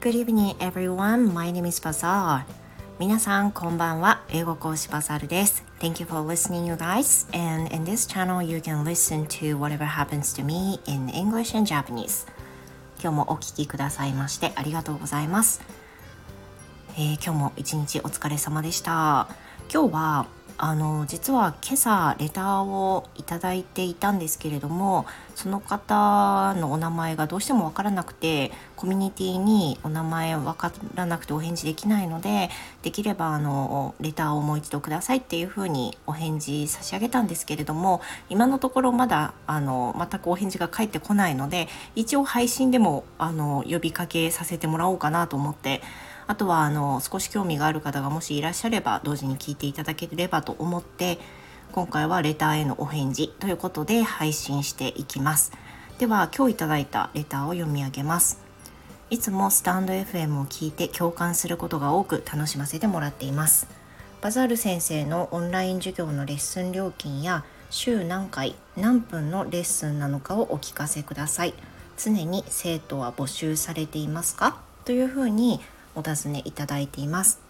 Good evening everyone. My name is Bazaar. 皆さんこんばんは。英語講師バザールです。Thank you for listening you guys. And in this channel you can listen to whatever happens to me in English and Japanese. 今日もお聞きくださいましてありがとうございます。えー、今日も一日お疲れ様でした。今日はあの実は今朝レターをいただいていたんですけれどもその方のお名前がどうしても分からなくてコミュニティにお名前分からなくてお返事できないのでできればあのレターをもう一度くださいっていうふうにお返事差し上げたんですけれども今のところまだあの全くお返事が返ってこないので一応配信でもあの呼びかけさせてもらおうかなと思ってあとはあの少し興味がある方がもしいらっしゃれば同時に聞いていただければと思って今回はレターへのお返事ということで配信していきます。では今日いただいたレターを読み上げます。いつもスタンド FM を聞いて共感することが多く楽しませてもらっています。バザール先生のオンライン授業のレッスン料金や週何回何分のレッスンなのかをお聞かせください。常に生徒は募集されていますか？というふうにお尋ねいただいています。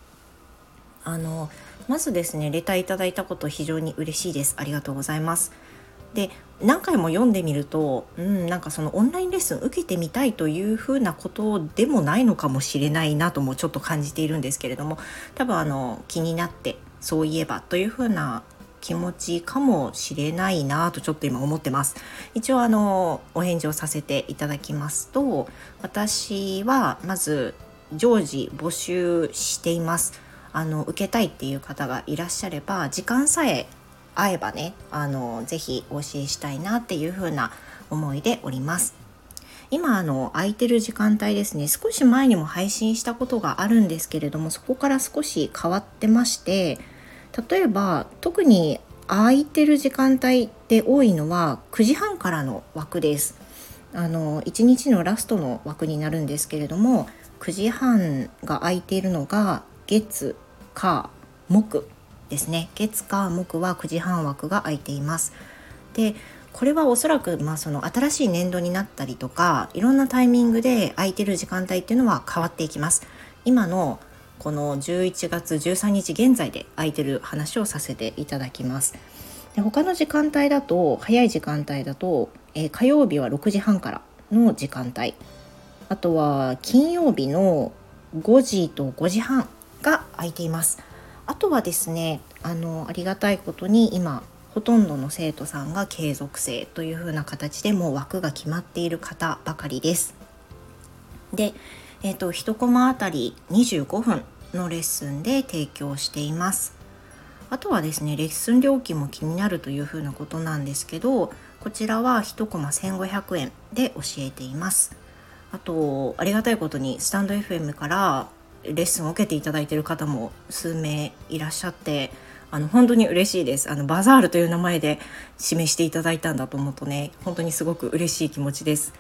あのまずですねレターいただいたこと非常に嬉しいです。ありがとうございます。で何回も読んでみると、うん、なんかそのオンラインレッスン受けてみたいというふうなことでもないのかもしれないなともちょっと感じているんですけれども多分あの気になってそういえばというふうな気持ちかもしれないなとちょっと今思ってます。一応あのお返事をさせていただきますと私はまず常時募集しています。あの受けたいっていう方がいらっしゃれば時間さえ合えばねあのぜひお教えしたいなっていう風な思いでおります。今あの空いてる時間帯ですね少し前にも配信したことがあるんですけれどもそこから少し変わってまして例えば特に空いてる時間帯って多いのは9時半からの枠です。あの1日のラストの枠になるんですけれども9時半が空いているのが月火木ですね。月火木は9時半枠が空いています。でこれはおそらく、まあ、その新しい年度になったりとかいろんなタイミングで空いてる時間帯っていうのは変わっていきます。今のこの11月13日現在で空いてる話をさせていただきます。で他の時間帯だと早い時間帯だと、えー、火曜日は6時半からの時間帯。あとは金曜日の5時と5時半が空いています。あとはですねあのありがたいことに今ほとんどの生徒さんが継続生というふうな形でもう枠が決まっている方ばかりです。で、えーと、1コマあたり25分のレッスンで提供しています。あとはですねレッスン料金も気になるというふうなことなんですけどこちらは1コマ1500円で教えています。あとありがたいことにスタンド FM からレッスンを受けていただいている方も数名いらっしゃってあの本当に嬉しいですあのバザールという名前で示していただいたんだと思うとね本当にすごく嬉しい気持ちです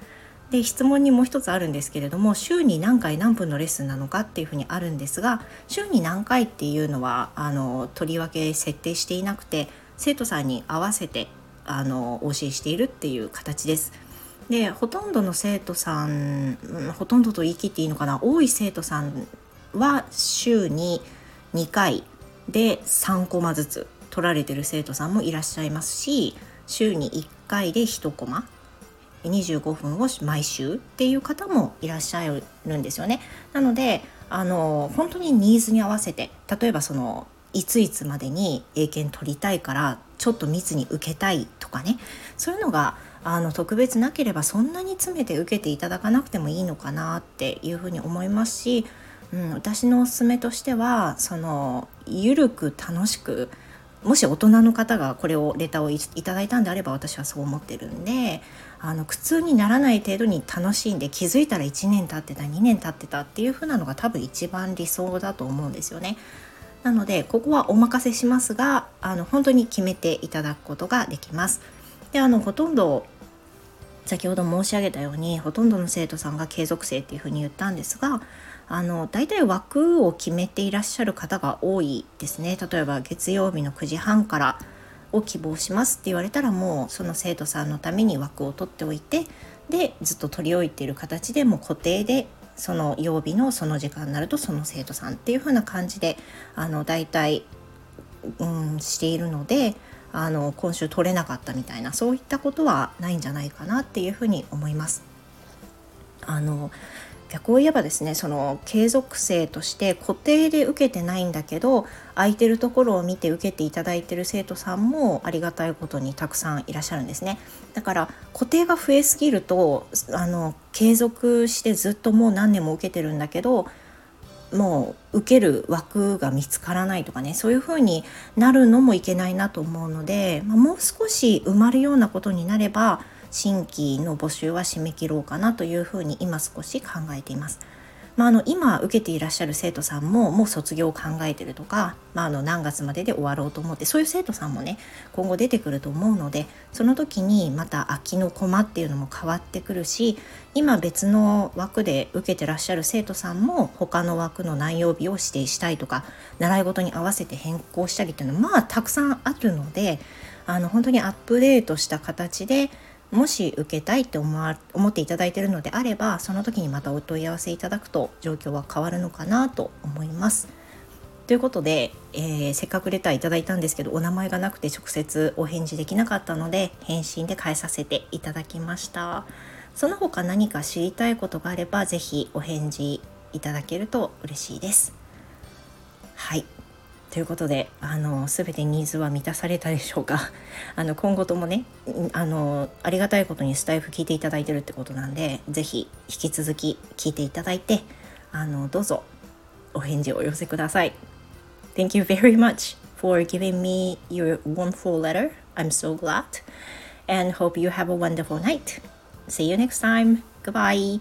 で質問にもう一つあるんですけれども週に何回何分のレッスンなのかっていうふうにあるんですが週に何回っていうのはあのとりわけ設定していなくて生徒さんに合わせてあのお教えしているっていう形です。でほとんどの生徒さんほとんどと言い切っていいのかな多い生徒さんは週に2回で3コマずつ取られてる生徒さんもいらっしゃいますし週に1回で1コマ25分を毎週っていう方もいらっしゃるんですよね。なのであの本当にニーズに合わせて例えばそのいついつまでに英検取りたいからちょっと密に受けたいとかねそういうのがあの特別なければそんなに詰めて受けていただかなくてもいいのかなっていうふうに思いますし、うん、私のおすすめとしてはそのゆるく楽しくもし大人の方がこれをレターをいただいたんであれば私はそう思ってるんであの苦痛にならない程度に楽しんで気づいたら1年経ってた2年経ってたっていう風なのが多分一番理想だと思うんですよね。なのでここはお任せしますがあの本当に決めていただくことができます。であのほとんど先ほど申し上げたようにほとんどの生徒さんが継続生っていうふうに言ったんですがあの大体枠を決めていらっしゃる方が多いですね。例えば月曜日の9時半からを希望しますって言われたらもうその生徒さんのために枠を取っておいてでずっと取り置いている形でもう固定でその曜日のその時間になるとその生徒さんっていう風な感じであの大体、うん、しているのであの今週取れなかったみたいなそういったことはないんじゃないかなっていうふうに思います。あの逆を言えばですねその継続生として固定で受けてないんだけど空いてるところを見て受けていただいてる生徒さんもありがたいことにたくさんいらっしゃるんですねだから固定が増えすぎるとあの継続してずっともう何年も受けてるんだけどもう受ける枠が見つからないとかねそういう風になるのもいけないなと思うので、まあ、もう少し埋まるようなことになれば新規の募集は締め切ろうかなというふうに今少し考えています。まあ、あの今受けていらっしゃる生徒さんももう卒業を考えてるとか、まあ、あの何月までで終わろうと思ってそういう生徒さんもね今後出てくると思うのでその時にまた空きの駒っていうのも変わってくるし今別の枠で受けてらっしゃる生徒さんも他の枠の何曜日を指定したいとか習い事に合わせて変更したりっていうのはまあたくさんあるのであの本当にアップデートした形でもし受けたいって思思っていただいているのであればその時にまたお問い合わせいただくと状況は変わるのかなと思います。ということで、えー、せっかくレターいただいたんですけどお名前がなくて直接お返事できなかったので返信で返させていただきました。その他何か知りたいことがあれば是非お返事いただけると嬉しいです。はい。ということであの全てニーズは満たされたでしょうかあの今後ともねあのありがたいことにスタイフ聞いていただいてるってことなんで是非引き続き聞いていただいてあのどうぞお返事をお寄せください Thank you very much for giving me your wonderful letter I'm so glad and hope you have a wonderful night See you next time Goodbye